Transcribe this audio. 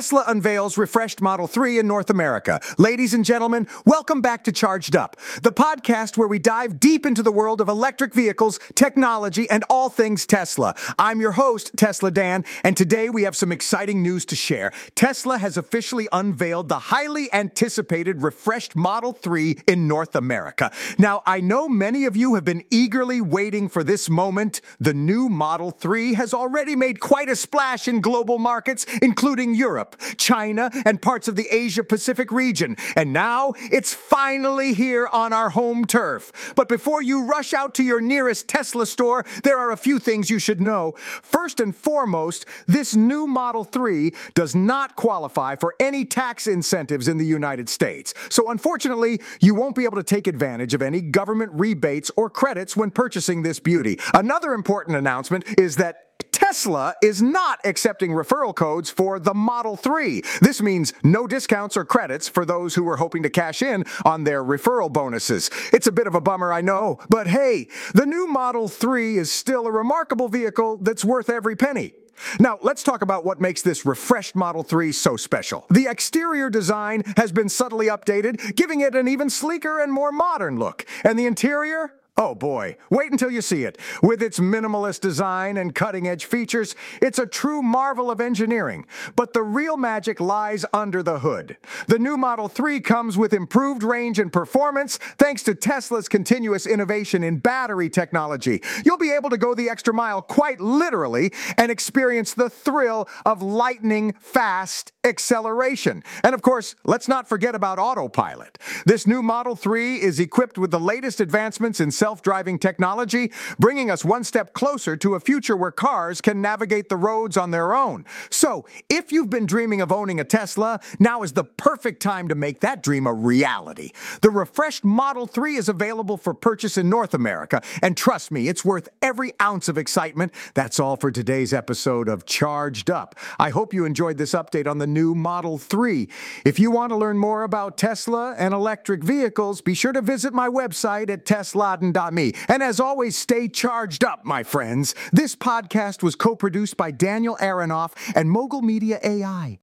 Tesla unveils refreshed Model 3 in North America. Ladies and gentlemen, welcome back to Charged Up, the podcast where we dive deep into the world of electric vehicles, technology, and all things Tesla. I'm your host, Tesla Dan, and today we have some exciting news to share. Tesla has officially unveiled the highly anticipated refreshed Model 3 in North America. Now, I know many of you have been eagerly waiting for this moment. The new Model 3 has already made quite a splash in global markets, including Europe. Europe, China, and parts of the Asia Pacific region. And now it's finally here on our home turf. But before you rush out to your nearest Tesla store, there are a few things you should know. First and foremost, this new Model 3 does not qualify for any tax incentives in the United States. So unfortunately, you won't be able to take advantage of any government rebates or credits when purchasing this beauty. Another important announcement is that Tesla is not accepting referral codes for the Model 3. This means no discounts or credits for those who were hoping to cash in on their referral bonuses. It's a bit of a bummer, I know, but hey, the new Model 3 is still a remarkable vehicle that's worth every penny. Now, let's talk about what makes this refreshed Model 3 so special. The exterior design has been subtly updated, giving it an even sleeker and more modern look. And the interior? Oh boy, wait until you see it. With its minimalist design and cutting edge features, it's a true marvel of engineering. But the real magic lies under the hood. The new Model 3 comes with improved range and performance thanks to Tesla's continuous innovation in battery technology. You'll be able to go the extra mile quite literally and experience the thrill of lightning fast acceleration. And of course, let's not forget about autopilot. This new Model 3 is equipped with the latest advancements in self driving technology, bringing us one step closer to a future where cars can navigate the roads on their own. So, if you've been dreaming of owning a Tesla, now is the perfect time to make that dream a reality. The refreshed Model 3 is available for purchase in North America, and trust me, it's worth every ounce of excitement. That's all for today's episode of Charged Up. I hope you enjoyed this update on the new Model 3. If you want to learn more about Tesla and electric vehicles, be sure to visit my website at Tesla.com me. And as always, stay charged up, my friends. This podcast was co produced by Daniel Aronoff and Mogul Media AI.